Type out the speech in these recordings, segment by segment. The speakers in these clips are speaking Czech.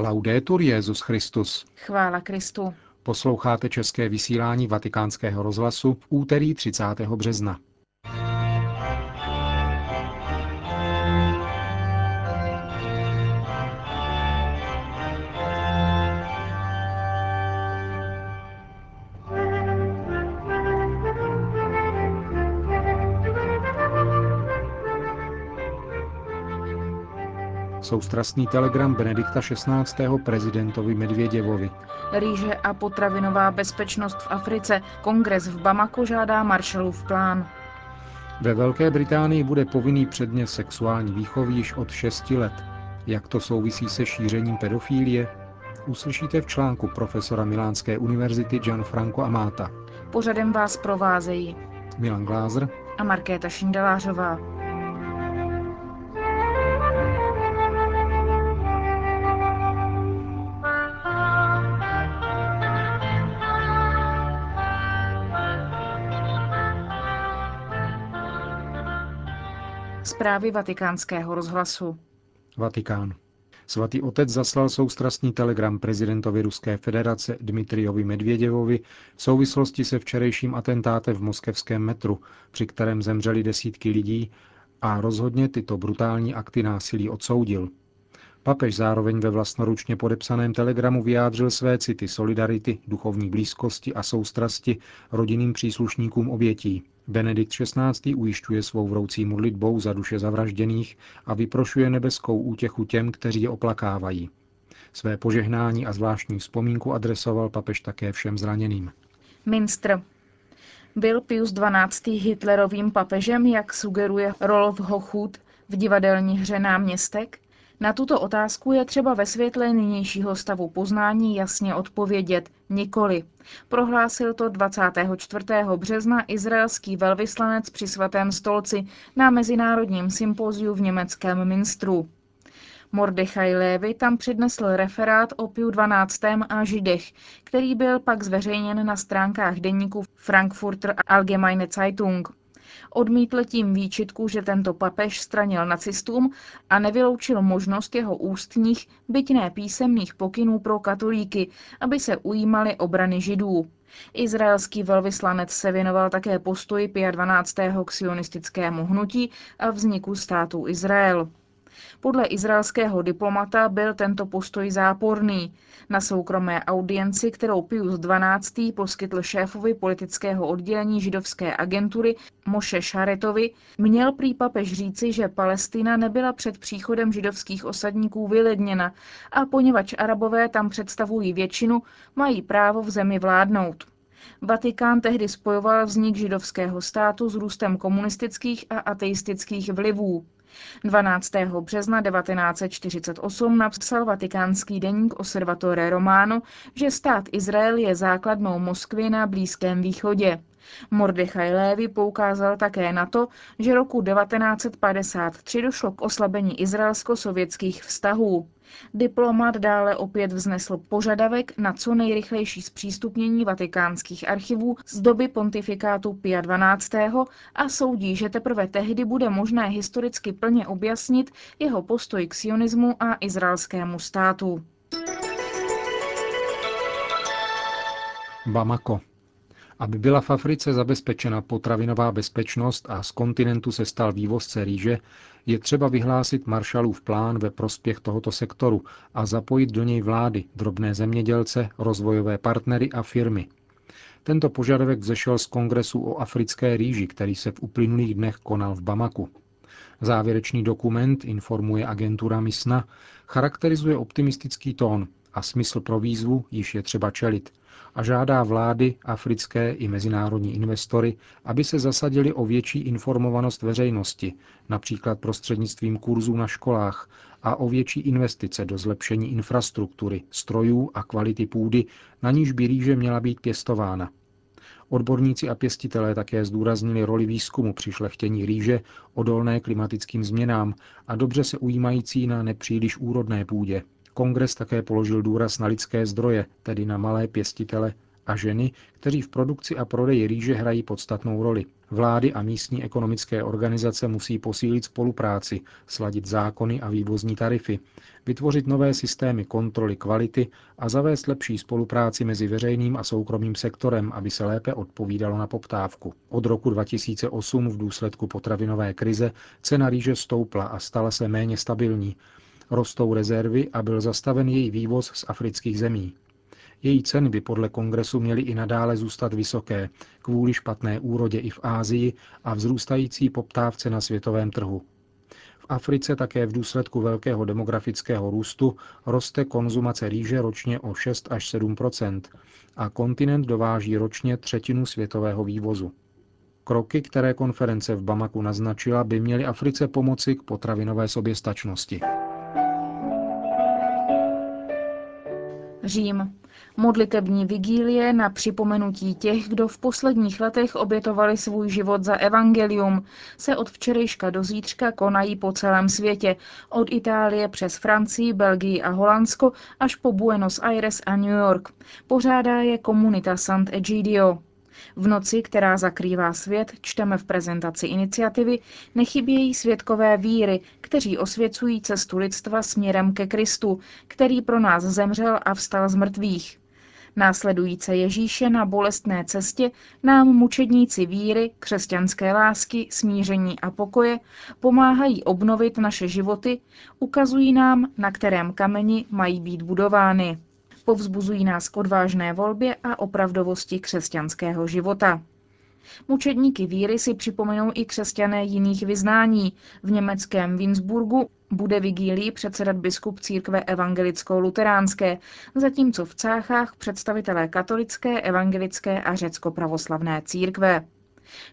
Laudetur Jezus Christus. Chvála Kristu. Posloucháte české vysílání Vatikánského rozhlasu v úterý 30. března. Soustrastný telegram Benedikta XVI. prezidentovi Medvěděvovi. Rýže a potravinová bezpečnost v Africe. Kongres v Bamako žádá Marshallův plán. Ve Velké Británii bude povinný předmět sexuální výchovy již od 6 let. Jak to souvisí se šířením pedofílie? Uslyšíte v článku profesora Milánské univerzity Gianfranco Amata. Pořadem vás provázejí Milan Glázer a Markéta Šindelářová. Zprávy vatikánského rozhlasu. Vatikán. Svatý otec zaslal soustrastný telegram prezidentovi Ruské federace Dmitrijovi Medvěděvovi v souvislosti se včerejším atentátem v moskevském metru, při kterém zemřeli desítky lidí a rozhodně tyto brutální akty násilí odsoudil. Papež zároveň ve vlastnoručně podepsaném telegramu vyjádřil své city solidarity, duchovní blízkosti a soustrasti rodinným příslušníkům obětí. Benedikt XVI. ujišťuje svou vroucí modlitbou za duše zavražděných a vyprošuje nebeskou útěchu těm, kteří je oplakávají. Své požehnání a zvláštní vzpomínku adresoval papež také všem zraněným. Minstr. Byl Pius XII. Hitlerovým papežem, jak sugeruje Rolf Hochut v divadelní hře náměstek? Na tuto otázku je třeba ve světle nynějšího stavu poznání jasně odpovědět nikoli. Prohlásil to 24. března izraelský velvyslanec při svatém stolci na mezinárodním sympóziu v německém Minstru. Mordechaj Lévy tam přednesl referát o Piu 12. a Židech, který byl pak zveřejněn na stránkách deníku Frankfurter Allgemeine Zeitung. Odmítl tím výčitku, že tento papež stranil nacistům a nevyloučil možnost jeho ústních, byť ne písemných pokynů pro katolíky, aby se ujímali obrany židů. Izraelský velvyslanec se věnoval také postoji 12. k sionistickému hnutí a vzniku státu Izrael. Podle izraelského diplomata byl tento postoj záporný. Na soukromé audienci, kterou Pius XII. poskytl šéfovi politického oddělení židovské agentury Moše Šaretovi, měl prý papež říci, že Palestina nebyla před příchodem židovských osadníků vyledněna a poněvadž arabové tam představují většinu, mají právo v zemi vládnout. Vatikán tehdy spojoval vznik židovského státu s růstem komunistických a ateistických vlivů. 12. března 1948 napsal vatikánský deník Osservatore Romano, že stát Izrael je základnou Moskvy na Blízkém východě. Mordechaj Lévy poukázal také na to, že roku 1953 došlo k oslabení izraelsko-sovětských vztahů. Diplomat dále opět vznesl požadavek na co nejrychlejší zpřístupnění vatikánských archivů z doby pontifikátu Pia XII. a soudí, že teprve tehdy bude možné historicky plně objasnit jeho postoj k sionismu a izraelskému státu. Bamako. Aby byla v Africe zabezpečena potravinová bezpečnost a z kontinentu se stal vývozce rýže, je třeba vyhlásit Marshallův plán ve prospěch tohoto sektoru a zapojit do něj vlády, drobné zemědělce, rozvojové partnery a firmy. Tento požadavek vzešel z kongresu o africké rýži, který se v uplynulých dnech konal v Bamaku. Závěrečný dokument, informuje agentura MISNA, charakterizuje optimistický tón a smysl pro výzvu již je třeba čelit a žádá vlády, africké i mezinárodní investory, aby se zasadili o větší informovanost veřejnosti, například prostřednictvím kurzů na školách a o větší investice do zlepšení infrastruktury, strojů a kvality půdy, na níž by rýže měla být pěstována. Odborníci a pěstitelé také zdůraznili roli výzkumu při šlechtění rýže, odolné klimatickým změnám a dobře se ujímající na nepříliš úrodné půdě, Kongres také položil důraz na lidské zdroje, tedy na malé pěstitele a ženy, kteří v produkci a prodeji rýže hrají podstatnou roli. Vlády a místní ekonomické organizace musí posílit spolupráci, sladit zákony a vývozní tarify, vytvořit nové systémy kontroly kvality a zavést lepší spolupráci mezi veřejným a soukromým sektorem, aby se lépe odpovídalo na poptávku. Od roku 2008 v důsledku potravinové krize cena rýže stoupla a stala se méně stabilní. Rostou rezervy a byl zastaven její vývoz z afrických zemí. Její ceny by podle kongresu měly i nadále zůstat vysoké kvůli špatné úrodě i v Ázii a vzrůstající poptávce na světovém trhu. V Africe také v důsledku velkého demografického růstu roste konzumace rýže ročně o 6 až 7% a kontinent dováží ročně třetinu světového vývozu. Kroky, které konference v Bamaku naznačila, by měly Africe pomoci k potravinové soběstačnosti. Řím. Modlitební vigílie na připomenutí těch, kdo v posledních letech obětovali svůj život za evangelium, se od včerejška do zítřka konají po celém světě, od Itálie přes Francii, Belgii a Holandsko až po Buenos Aires a New York. Pořádá je komunita Sant'Egidio. V noci, která zakrývá svět, čteme v prezentaci iniciativy, nechybějí svědkové víry, kteří osvěcují cestu lidstva směrem ke Kristu, který pro nás zemřel a vstal z mrtvých. Následující Ježíše na bolestné cestě nám mučedníci víry, křesťanské lásky, smíření a pokoje pomáhají obnovit naše životy, ukazují nám, na kterém kameni mají být budovány povzbuzují nás k odvážné volbě a opravdovosti křesťanského života. Mučedníky víry si připomenou i křesťané jiných vyznání. V německém Winzburgu bude vigílii předsedat biskup církve evangelicko-luteránské, zatímco v Cáchách představitelé katolické, evangelické a řecko-pravoslavné církve.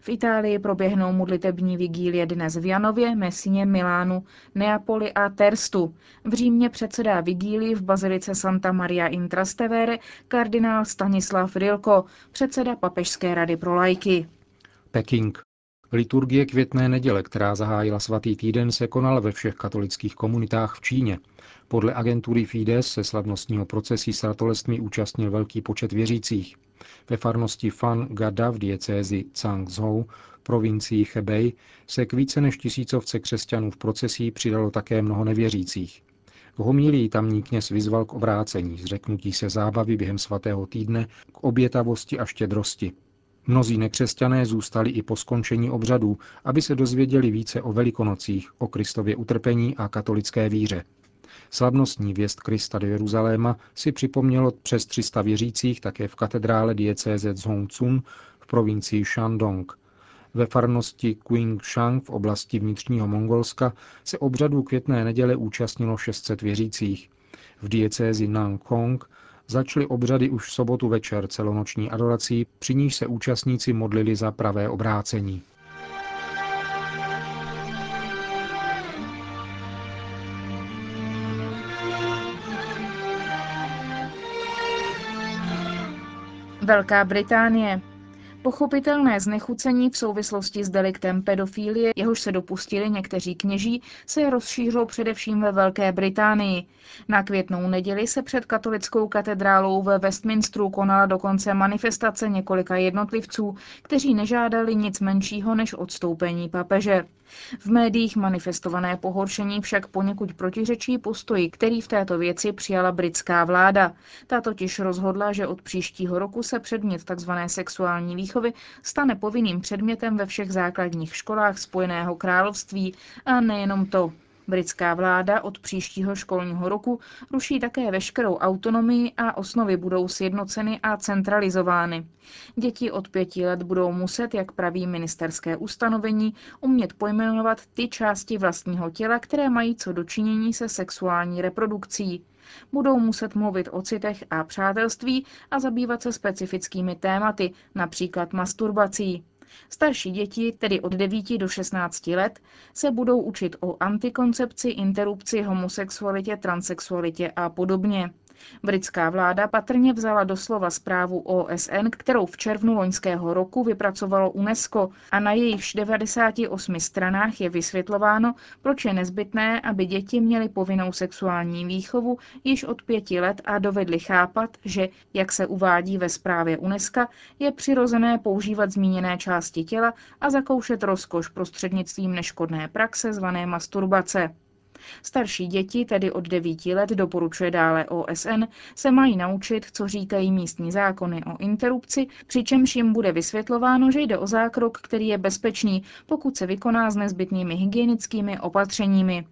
V Itálii proběhnou modlitební vigílie dnes v Janově, Messině, Milánu, Neapoli a Terstu. V Římě předsedá vigílii v bazilice Santa Maria in Trastevere kardinál Stanislav Rilko, předseda Papežské rady pro lajky. Peking. Liturgie květné neděle, která zahájila svatý týden, se konala ve všech katolických komunitách v Číně. Podle agentury Fides se slavnostního procesí svatolestmi účastnil velký počet věřících. Ve farnosti Fan Gada v diecézi Cangzhou, provincii Hebei, se k více než tisícovce křesťanů v procesí přidalo také mnoho nevěřících. V homílii tamní kněz vyzval k obrácení, zřeknutí se zábavy během svatého týdne, k obětavosti a štědrosti. Mnozí nekřesťané zůstali i po skončení obřadů, aby se dozvěděli více o velikonocích, o Kristově utrpení a katolické víře. Slavnostní věst Krista do Jeruzaléma si připomnělo přes 300 věřících také v katedrále diecéze Zhongcun v provincii Shandong. Ve farnosti Qingshang v oblasti vnitřního Mongolska se obřadu květné neděle účastnilo 600 věřících. V diecézi Nangkong začaly obřady už v sobotu večer celonoční adorací, při níž se účastníci modlili za pravé obrácení. Velká Británie. Pochopitelné znechucení v souvislosti s deliktem pedofilie, jehož se dopustili někteří kněží, se rozšířilo především ve Velké Británii. Na květnou neděli se před katolickou katedrálou ve Westminsteru konala dokonce manifestace několika jednotlivců, kteří nežádali nic menšího než odstoupení papeže. V médiích manifestované pohoršení však poněkud protiřečí postoji, který v této věci přijala britská vláda. Ta totiž rozhodla, že od příštího roku se předmět tzv. sexuální výchovy stane povinným předmětem ve všech základních školách Spojeného království a nejenom to. Britská vláda od příštího školního roku ruší také veškerou autonomii a osnovy budou sjednoceny a centralizovány. Děti od pěti let budou muset, jak praví ministerské ustanovení, umět pojmenovat ty části vlastního těla, které mají co dočinění se sexuální reprodukcí. Budou muset mluvit o citech a přátelství a zabývat se specifickými tématy, například masturbací. Starší děti, tedy od 9 do 16 let, se budou učit o antikoncepci, interrupci, homosexualitě, transexualitě a podobně. Britská vláda patrně vzala doslova zprávu OSN, kterou v červnu loňského roku vypracovalo UNESCO a na jejichž 98 stranách je vysvětlováno, proč je nezbytné, aby děti měly povinnou sexuální výchovu již od pěti let a dovedly chápat, že, jak se uvádí ve zprávě UNESCO, je přirozené používat zmíněné části těla a zakoušet rozkoš prostřednictvím neškodné praxe zvané masturbace. Starší děti, tedy od 9 let, doporučuje dále OSN, se mají naučit, co říkají místní zákony o interrupci, přičemž jim bude vysvětlováno, že jde o zákrok, který je bezpečný, pokud se vykoná s nezbytnými hygienickými opatřeními.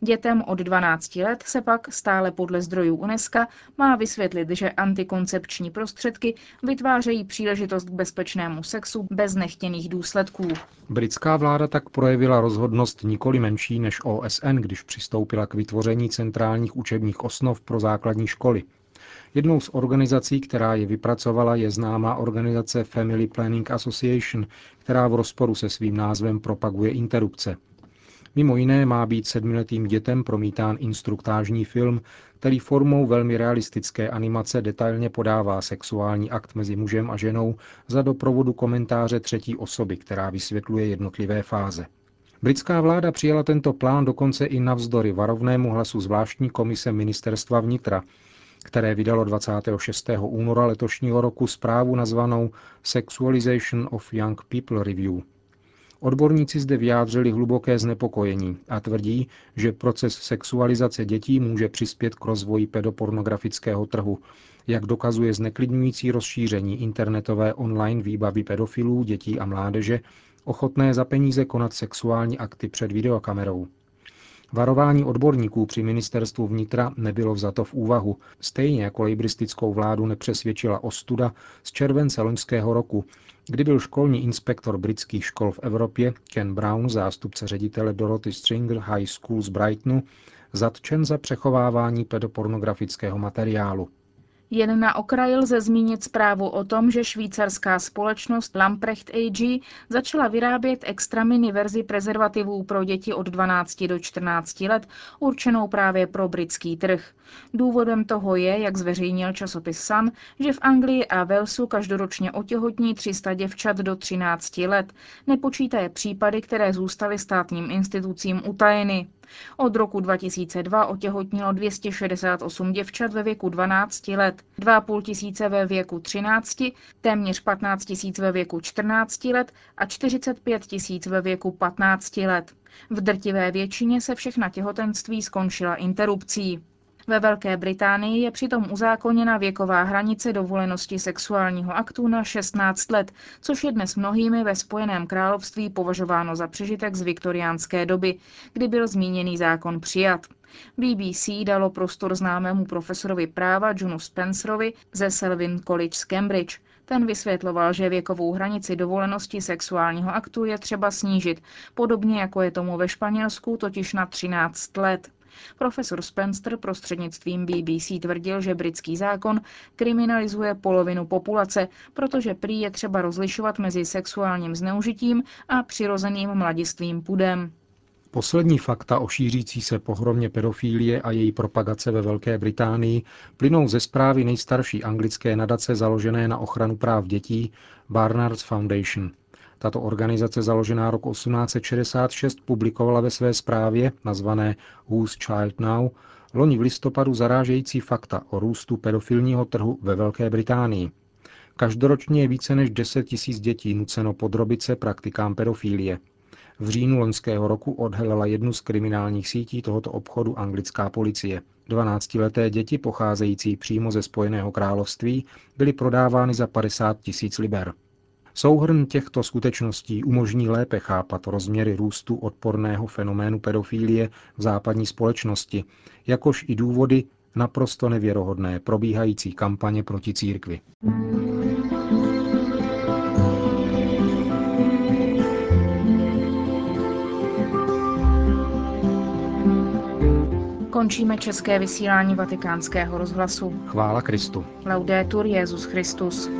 Dětem od 12 let se pak, stále podle zdrojů UNESCO, má vysvětlit, že antikoncepční prostředky vytvářejí příležitost k bezpečnému sexu bez nechtěných důsledků. Britská vláda tak projevila rozhodnost nikoli menší než OSN, když přistoupila k vytvoření centrálních učebních osnov pro základní školy. Jednou z organizací, která je vypracovala, je známá organizace Family Planning Association, která v rozporu se svým názvem propaguje interrupce. Mimo jiné má být sedmiletým dětem promítán instruktážní film, který formou velmi realistické animace detailně podává sexuální akt mezi mužem a ženou za doprovodu komentáře třetí osoby, která vysvětluje jednotlivé fáze. Britská vláda přijala tento plán dokonce i navzdory varovnému hlasu zvláštní komise ministerstva vnitra, které vydalo 26. února letošního roku zprávu nazvanou Sexualization of Young People Review – Odborníci zde vyjádřili hluboké znepokojení a tvrdí, že proces sexualizace dětí může přispět k rozvoji pedopornografického trhu, jak dokazuje zneklidňující rozšíření internetové online výbavy pedofilů, dětí a mládeže, ochotné za peníze konat sexuální akty před videokamerou. Varování odborníků při ministerstvu vnitra nebylo vzato v úvahu, stejně jako lejbristickou vládu nepřesvědčila ostuda z července loňského roku, kdy byl školní inspektor britských škol v Evropě Ken Brown, zástupce ředitele Dorothy Stringer High School z Brightonu, zatčen za přechovávání pedopornografického materiálu. Jen na okraji lze zmínit zprávu o tom, že švýcarská společnost Lamprecht AG začala vyrábět extra mini verzi prezervativů pro děti od 12 do 14 let, určenou právě pro britský trh. Důvodem toho je, jak zveřejnil časopis Sun, že v Anglii a Walesu každoročně otěhotní 300 děvčat do 13 let, nepočítaje případy, které zůstaly státním institucím utajeny. Od roku 2002 otěhotnilo 268 děvčat ve věku 12 let, 2,5 tisíce ve věku 13, téměř 15 tisíc ve věku 14 let a 45 tisíc ve věku 15 let. V drtivé většině se všechna těhotenství skončila interrupcí. Ve Velké Británii je přitom uzákoněna věková hranice dovolenosti sexuálního aktu na 16 let, což je dnes mnohými ve Spojeném království považováno za přežitek z viktoriánské doby, kdy byl zmíněný zákon přijat. BBC dalo prostor známému profesorovi práva Junu Spencerovi ze Selwyn College z Cambridge. Ten vysvětloval, že věkovou hranici dovolenosti sexuálního aktu je třeba snížit, podobně jako je tomu ve Španělsku, totiž na 13 let. Profesor Spencer prostřednictvím BBC tvrdil, že britský zákon kriminalizuje polovinu populace, protože prý je třeba rozlišovat mezi sexuálním zneužitím a přirozeným mladistvým pudem. Poslední fakta o šířící se pohromě pedofílie a její propagace ve Velké Británii plynou ze zprávy nejstarší anglické nadace založené na ochranu práv dětí Barnard's Foundation – tato organizace založená rok 1866 publikovala ve své zprávě, nazvané Whose Child Now, loni v listopadu zarážející fakta o růstu pedofilního trhu ve Velké Británii. Každoročně je více než 10 tisíc dětí nuceno podrobit se praktikám pedofílie. V říjnu loňského roku odhalila jednu z kriminálních sítí tohoto obchodu anglická policie. 12-leté děti pocházející přímo ze Spojeného království byly prodávány za 50 tisíc liber. Souhrn těchto skutečností umožní lépe chápat rozměry růstu odporného fenoménu pedofílie v západní společnosti, jakož i důvody naprosto nevěrohodné probíhající kampaně proti církvi. Končíme české vysílání vatikánského rozhlasu. Chvála Kristu. Laudetur Jezus Christus.